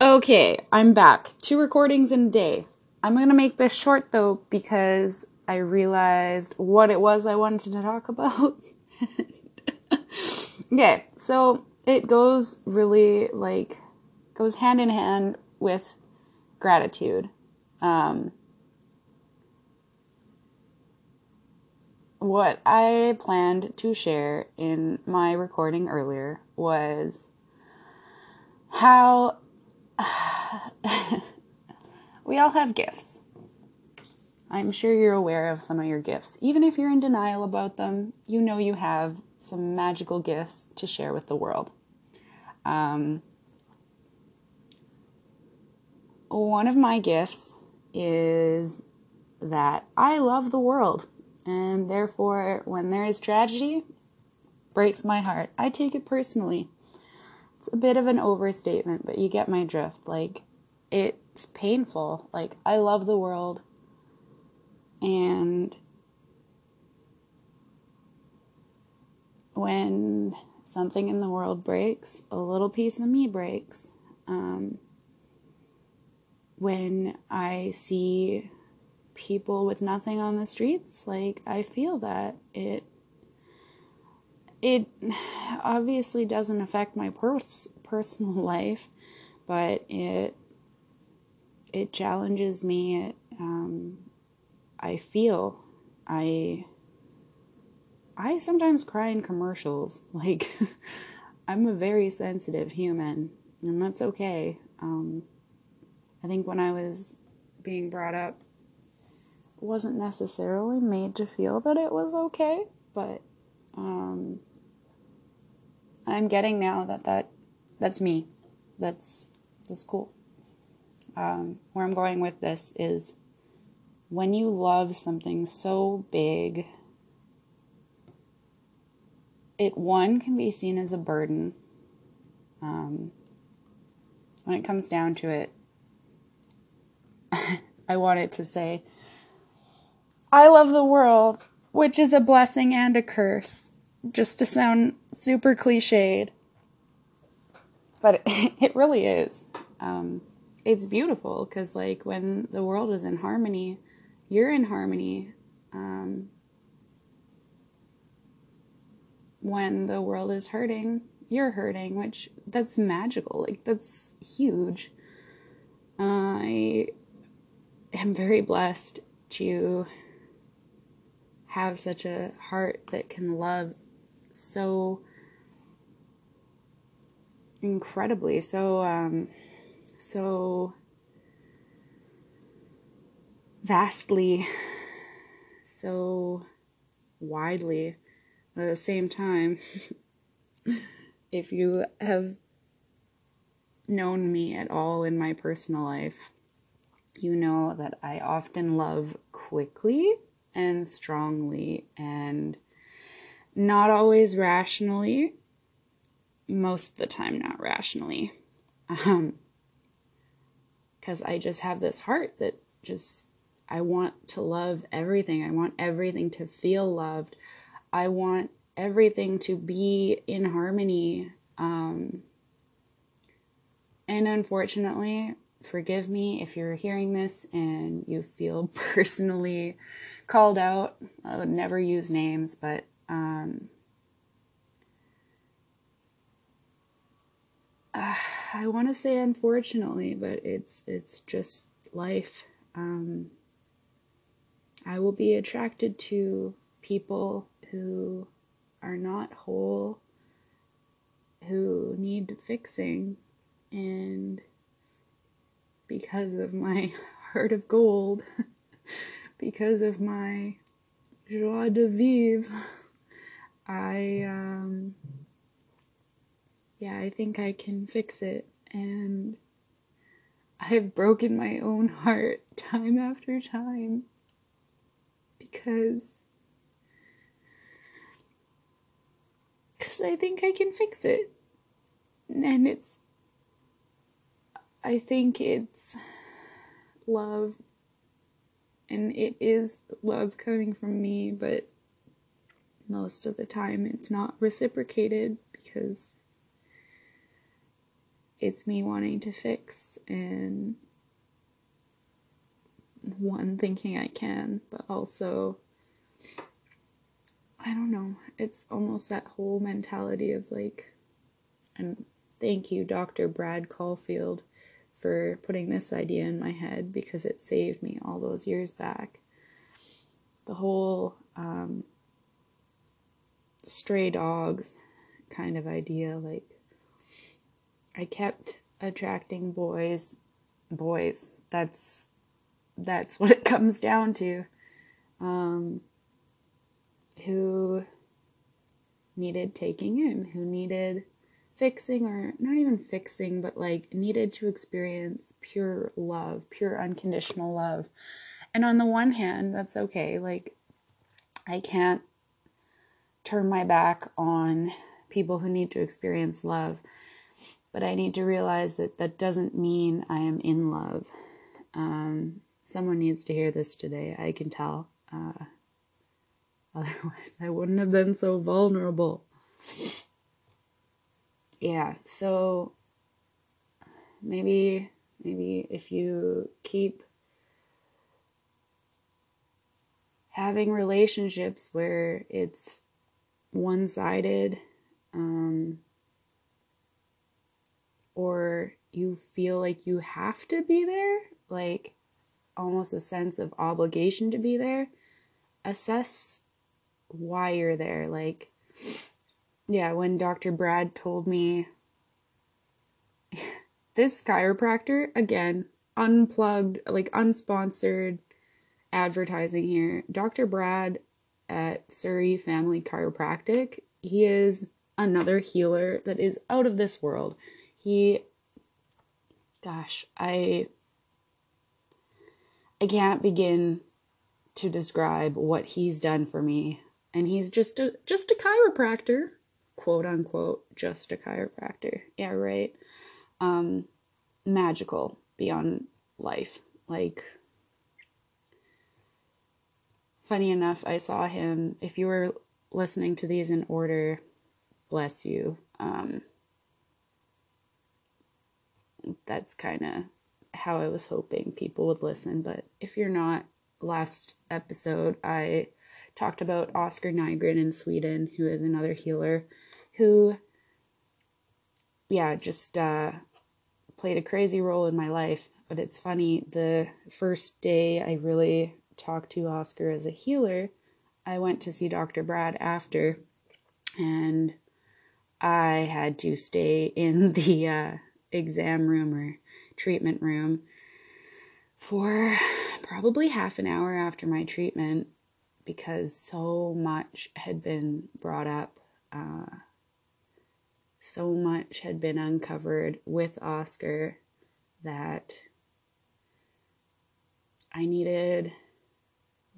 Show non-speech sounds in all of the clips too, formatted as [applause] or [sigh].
Okay, I'm back. Two recordings in a day. I'm gonna make this short though because I realized what it was I wanted to talk about. [laughs] okay, so it goes really like goes hand in hand with gratitude. Um, what I planned to share in my recording earlier was how [sighs] we all have gifts. I'm sure you're aware of some of your gifts. Even if you're in denial about them, you know you have some magical gifts to share with the world. Um, one of my gifts is that I love the world, and therefore, when there is tragedy, breaks my heart. I take it personally. It's a bit of an overstatement, but you get my drift. Like, it's painful. Like, I love the world, and when something in the world breaks, a little piece of me breaks. Um, when I see people with nothing on the streets, like I feel that it it [sighs] obviously doesn't affect my pers- personal [laughs] life, but it it challenges me. It, um, I feel I I sometimes cry in commercials. [laughs] Like I'm a very sensitive human, and that's okay. Um, I think when I was being brought up, wasn't necessarily made to feel that it was okay, but um, I'm getting now that that that's me. That's that's cool. Um, where I'm going with this is when you love something so big, it one can be seen as a burden. Um, when it comes down to it, [laughs] I wanted to say, I love the world, which is a blessing and a curse, just to sound super cliched. But [laughs] it really is. Um, it's beautiful because, like, when the world is in harmony, you're in harmony. Um, when the world is hurting, you're hurting, which that's magical. Like, that's huge. I am very blessed to have such a heart that can love so incredibly, so um, so vastly, so widely. but At the same time, [laughs] if you have known me at all in my personal life, you know that I often love quickly and strongly and not always rationally, most of the time, not rationally. Um, because I just have this heart that just, I want to love everything. I want everything to feel loved. I want everything to be in harmony. Um, and unfortunately, forgive me if you're hearing this and you feel [laughs] personally called out. I would never use names, but um, uh, I want to say unfortunately, but it's it's just life. Um, I will be attracted to people who are not whole, who need fixing, and because of my [laughs] heart of gold, [laughs] because of my joie de vivre, I, um, yeah, I think I can fix it. And I've broken my own [laughs] heart time after time because because I think I can fix it. And it's I think it's love and it is love coming from me, but most of the time it's not reciprocated because it's me wanting to fix and one thinking I can, but also I don't know. It's almost that whole mentality of like and thank you Dr. Brad Caulfield for putting this idea in my head because it saved me all those years back. The whole um, stray dogs kind of idea like I kept attracting boys boys that's that's [laughs] what it comes down to um, who needed taking in who needed fixing or not even fixing but like needed to experience pure love pure unconditional love. And on the one hand that's okay like i can't turn my back on people who need to experience love but i need to realize that that doesn't mean i am in love. Um, someone needs to hear this today. I can tell uh, [laughs] otherwise i wouldn't have been so vulnerable. Yeah, so maybe maybe if you keep having relationships where it's one-sided um, or you feel like you have to be there like almost a sense of obligation to be there assess why you're there like yeah, when Dr. Brad told me [laughs] this chiropractor, again, unplugged, like unsponsored advertising here. Dr. Brad at Surrey Family Chiropractic, he is another healer that is out of this world. He gosh, I I can't begin to describe what he's done for me. And he's just a just a chiropractor quote unquote just a chiropractor. Yeah, right. Um, magical beyond life. Like, funny enough, I saw him. If you were listening to these in order, bless you. Um, that's kind of how I was hoping people would listen. But if you're not, last episode, I talked about Oscar Nygren in Sweden, who is another healer who, yeah, just uh, played a crazy role in my life. But it's funny, the first day I really talked to Oscar as a healer, I went to see Dr. Brad after, and I had to stay in [laughs] the uh, exam room or treatment room for probably half an hour after my treatment because so much had been brought up. Uh, so much had been uncovered with Oscar that I needed,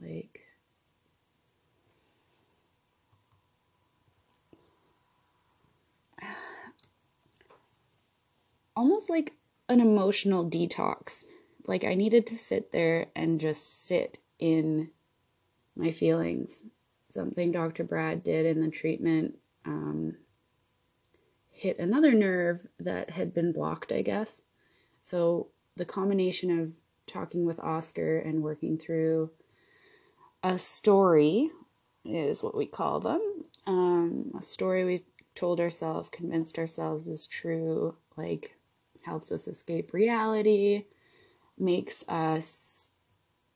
like, [sighs] almost like an emotional detox. Like, I needed to sit there and just sit in my feelings. Something Dr. Brad did in the treatment um, hit another nerve that had been blocked, I guess. So the combination of talking with Oscar and working through a story is what we call them. Um, a story we've told ourselves, convinced ourselves is true, like helps us escape reality, makes us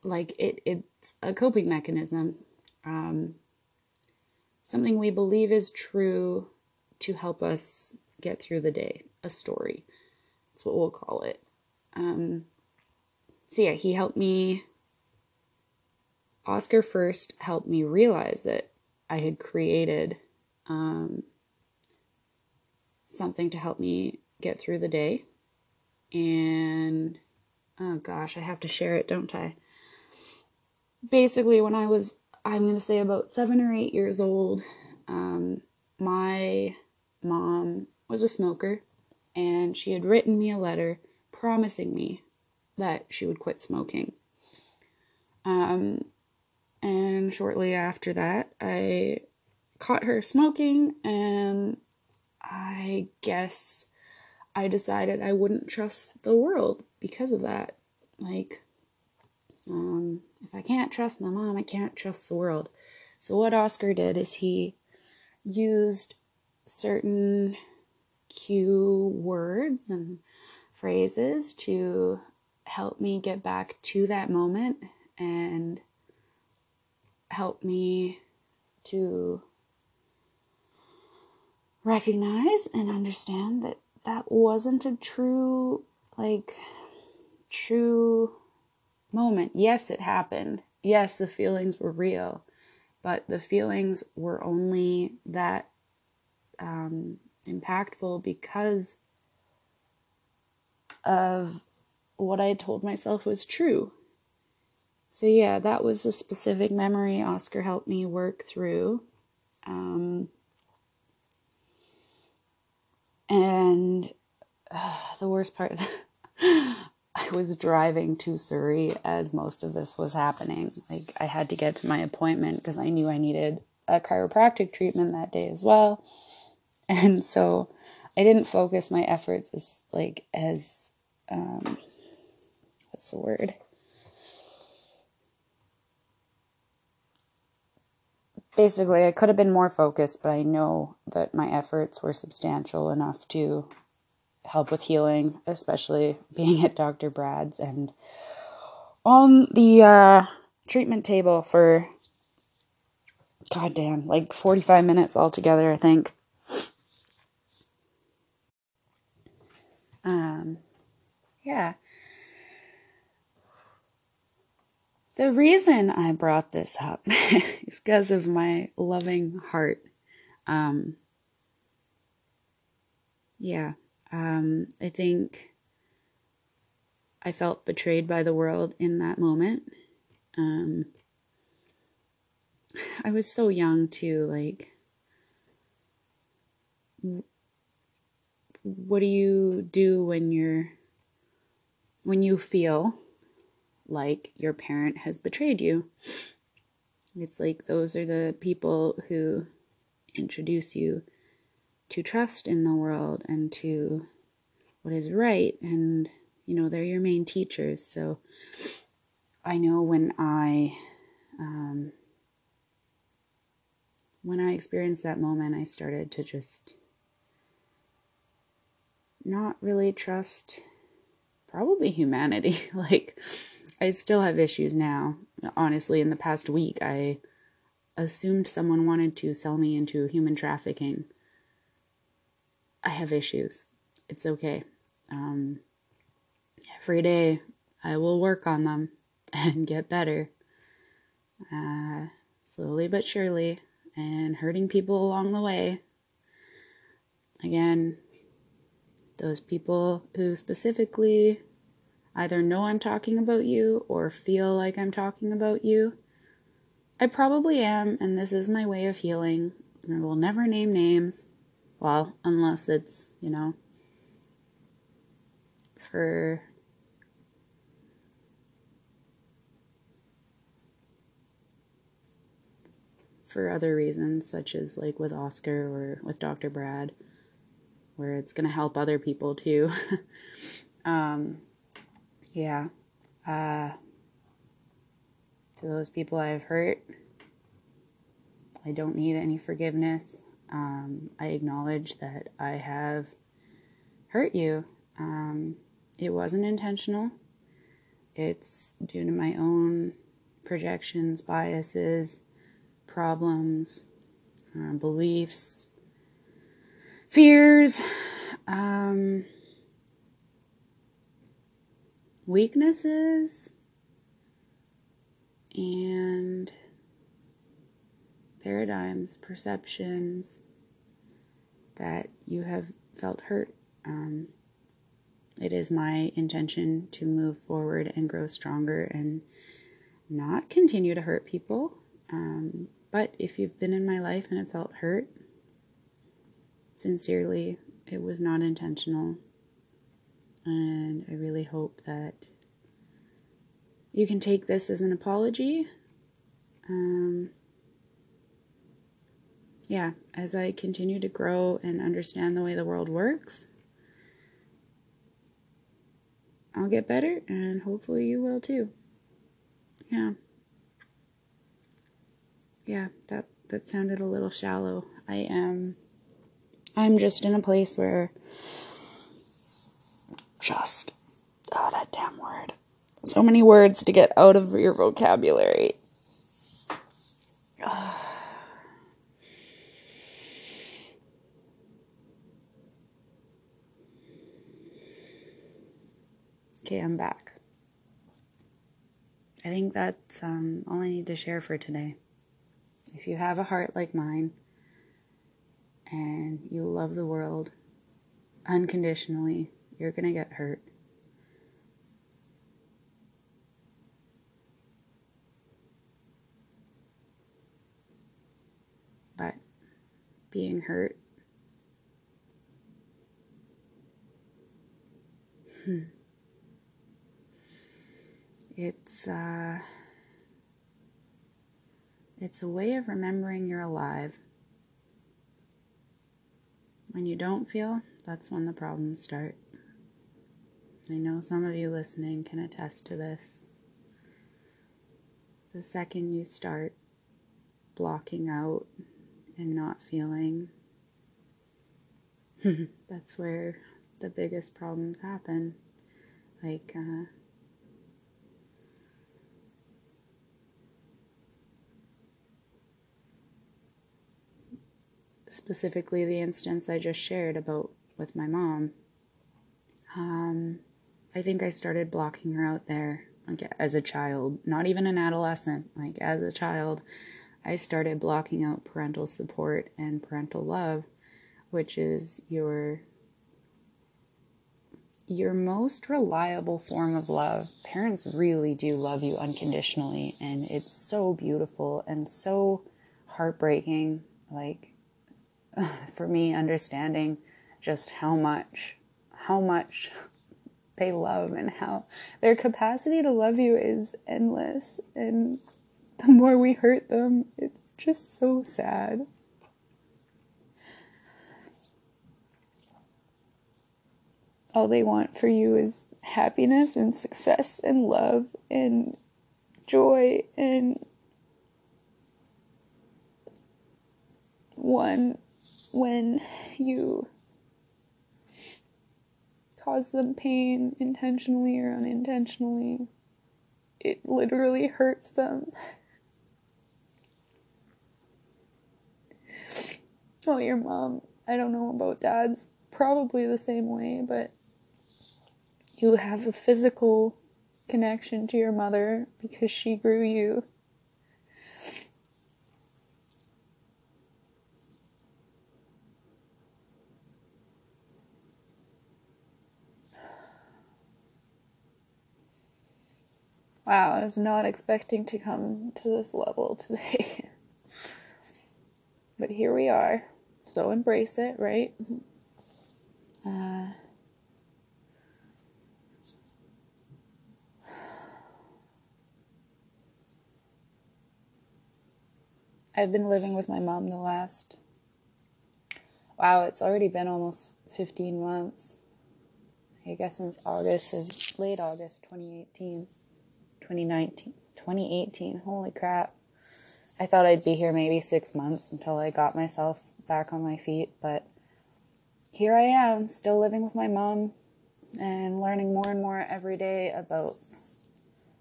like it it's a coping mechanism um, something we believe is true to help us get through the day a story that's what we'll call it um, so yeah he helped me oscar first helped me realize that i had created um, something to help me get through the day and oh gosh i have to share it don't i basically when I was I'm gonna say about seven or eight years old, um, my mom was a smoker, and she had written me a letter promising me that she would quit smoking. Um, and shortly after that, I caught her smoking, and I guess I decided I wouldn't trust the world because of that. Like, um, if I can't trust my mom, I can't trust the world. So, what Oscar did is he used certain cue words and phrases to help me get back to that moment and help me to recognize and understand that that wasn't a true, like, true moment. Yes, it happened. Yes, the feelings were real, but the feelings were only that um, impactful because of what I told myself was true. So, yeah, that was a specific memory Oscar helped me work through. Um, and uh, the worst part, [laughs] I was driving to Surrey as most of this was happening. Like, I had to get to my appointment because I knew I needed a chiropractic treatment that day as well. [laughs] And so I didn't focus my efforts as, like, as, um, what's the word? Basically, I could have been more focused, but I know that my efforts were substantial enough to help with healing, especially [laughs] being at Dr. Brad's and on the uh, treatment table for goddamn like 45 minutes altogether, I think. Um, yeah. The reason I brought this up [laughs] is because of my loving heart. Um, yeah, um, I think I felt betrayed by the world in that moment. Um, I was so young too, like, what do you do when you're, when you feel like your parent has betrayed you. It's like those are the people who introduce you to trust in the world and to what is right. And, you know, they're your main teachers. So I know when I, um, when I experienced that moment, I started to just not really trust probably humanity. [laughs] like, I still have issues now. Honestly, in the past week, I assumed someone wanted to sell me into human trafficking. I have issues. It's okay. Um, every day, I will work on them [laughs] and get better. Uh, slowly but surely, and hurting people along the way. Again, those people who specifically either know I'm talking about you or feel like I'm talking about you. I probably am, and this is my way of healing. I will never name names. Well, unless it's, you know, for for other reasons, such as like with Oscar or with Dr. Brad, where it's going to help other people too. [laughs] um, yeah. Uh, to those people I've hurt, I don't need any forgiveness. Um, I acknowledge that I have hurt you. Um, it wasn't intentional. It's due to my own projections, biases, problems, uh, beliefs, fears. Um, weaknesses and paradigms, perceptions that you have felt hurt. Um, it is my intention to move forward and grow stronger and not continue to hurt people. Um, but if you've been in my life and have felt hurt, sincerely, it was not intentional. And I really hope that you can take this as an apology. Um, yeah, as I continue to grow and understand the way the world works, I'll get better, and hopefully you will too. Yeah. Yeah, that that sounded a little shallow. I am I'm just in a place where just oh that damn word. So many words to get out of your vocabulary. [sighs] Okay, I'm back. I think that's um, all I need to share for today. If you have a heart like mine and you love the world unconditionally, you're going to get hurt. But being hurt, hmm it's uh, it's a way of remembering you're alive. When you don't feel, that's when the problems start. I know some of you listening can attest to this. The second you start blocking out and not feeling, [laughs] that's where the biggest problems happen. Like, uh, specifically the instance I just shared about with my mom, um, I think I started blocking her out there like as a child, not even an adolescent, like as a child, I started blocking out parental support and parental love, which is your your most reliable form of love. Parents really do love you unconditionally and it's so beautiful and so heartbreaking like [laughs] for me understanding just how much how much they love and how their capacity to love you is endless. And the more we hurt them it's just so sad. All they want for you is happiness and success and love and joy and one when you cause them pain intentionally or unintentionally. It literally hurts them. [laughs] well, your mom, I don't know about dad's, probably the same way, but you have a physical connection to your mother because she grew you Wow, I was not expecting to come to this level today. [laughs] but here we are. So embrace it, right? Uh, I've been living with my mom the last. Wow, it's already been almost 15 months. I guess since August, late August 2018. 2019, 2018. Holy crap. I thought I'd be here maybe six months until I got myself back on my feet, but here I am, still living with my mom and learning more and more every day about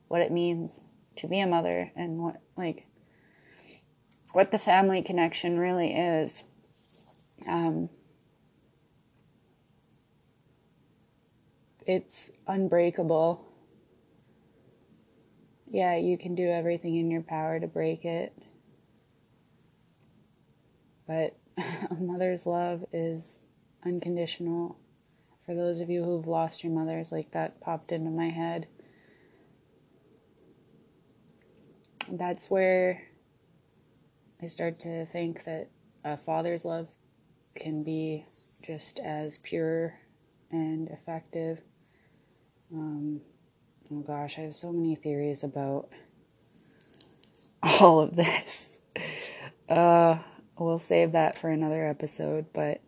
what it means to be a mother and what, like, what the family connection really is. Um, it's unbreakable yeah, you can do everything in your power to break it. But [laughs] a mother's love is unconditional. For those of you who've lost your mothers, like that popped into my head. That's where I start to think that a father's love can be just as pure and effective. Um, Oh gosh, I have so many theories about all of this. [laughs] Uh, we'll save that for another episode, but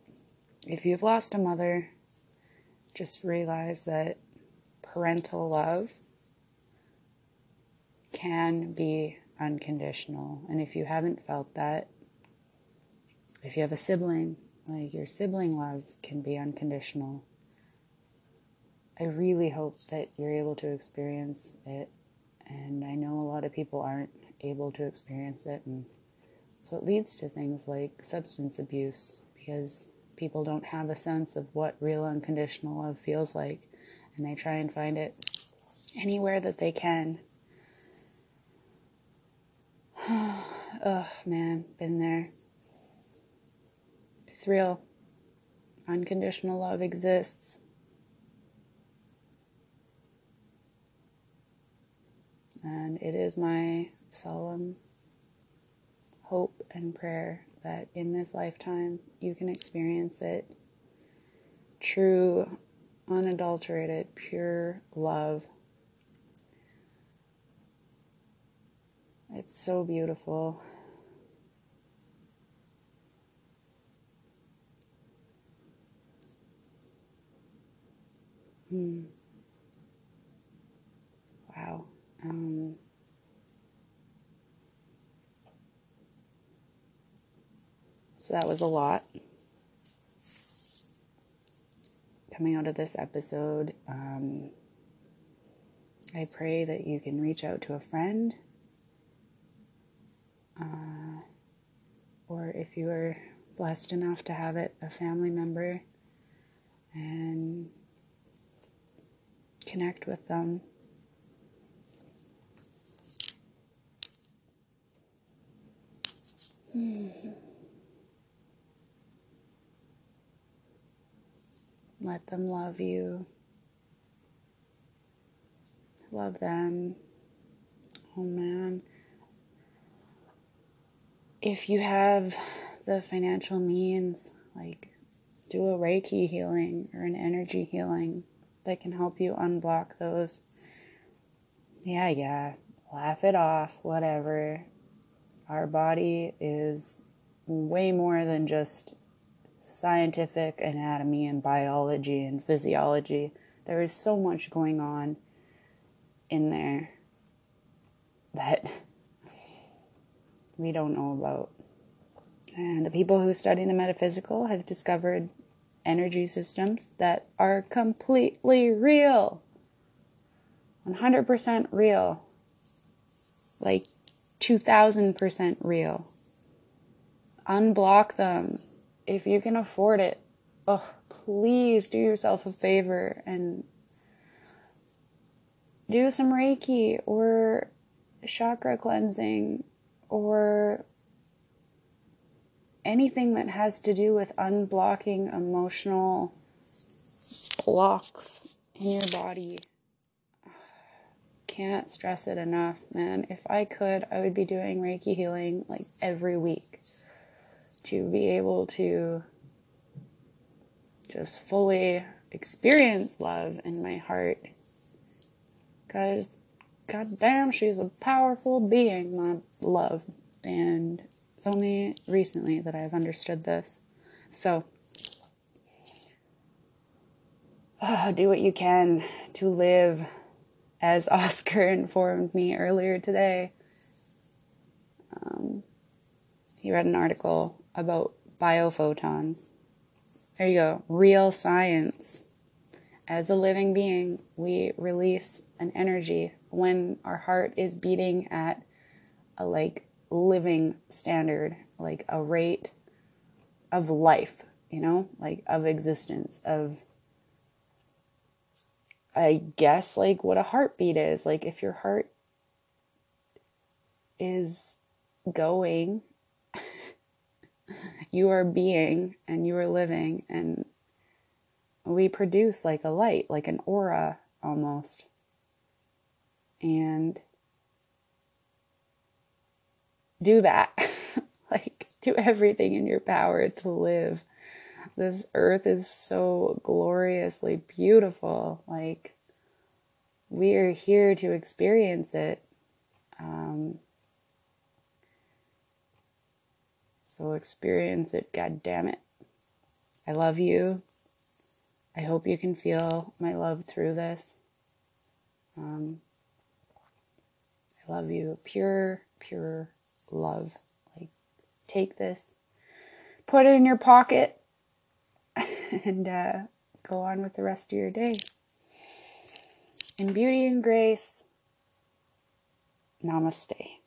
if you've lost a mother, just realize that parental love can be unconditional. And if you haven't felt that, if you have a sibling, like your sibling love can be unconditional. I really hope that you're able to experience it. And I know a lot of people aren't able to experience it. And so it leads to things like substance abuse because people don't have a sense of what real unconditional love feels like. And they try and find it anywhere that they can. [sighs] oh man, been there. It's real. Unconditional love exists. And it is my solemn hope and prayer that in this lifetime you can experience it. True, unadulterated, pure love. It's so beautiful. Hmm. Wow. Um, so that was a lot coming out of this episode. Um, I pray that you can reach out to a friend. Uh, or if you are blessed enough to have it, a family member, and connect with them. Mm-hmm. Let them love you. Love them. Oh man. If you have the financial means, like do a Reiki healing or an energy healing that can help you unblock those. Yeah, yeah, laugh it off, whatever. Our body is way more than just scientific anatomy and biology and physiology. There is so much going on in there that [laughs] we don't know about. And the people who study the metaphysical have discovered energy systems that are completely real. 100% real. Like 2000% real. Unblock them if you can afford it. Oh, please do yourself a favor and do some Reiki or chakra cleansing or anything that has to do with unblocking emotional blocks in your body. Can't stress it enough, man. If I could, I would be doing Reiki healing like every week to be able to just fully experience love in my heart. Because, goddamn, she's a powerful being, my love. And it's only recently that I've understood this. So, oh, [sighs] do what you can to live as [laughs] Oscar informed me earlier today. Um, he read an article about biophotons. There you go, real science. As a living being, we release an energy when our heart is beating at a like living standard, like a rate of life, you know, like of existence, of, I guess, like what a heartbeat is. Like if your heart is going, [laughs] you are being and you are living, and we produce like a light, like an aura almost. And do that. [laughs] like, do everything in your power to live. This earth is so gloriously beautiful. Like, we are here to experience it. Um, so experience it, God damn it. I love you. I hope you can feel my love through this. Um, I love you. Pure, pure love. Like, take this, put it in your pocket, [laughs] and uh, go on with the rest of your day. In beauty and grace, namaste.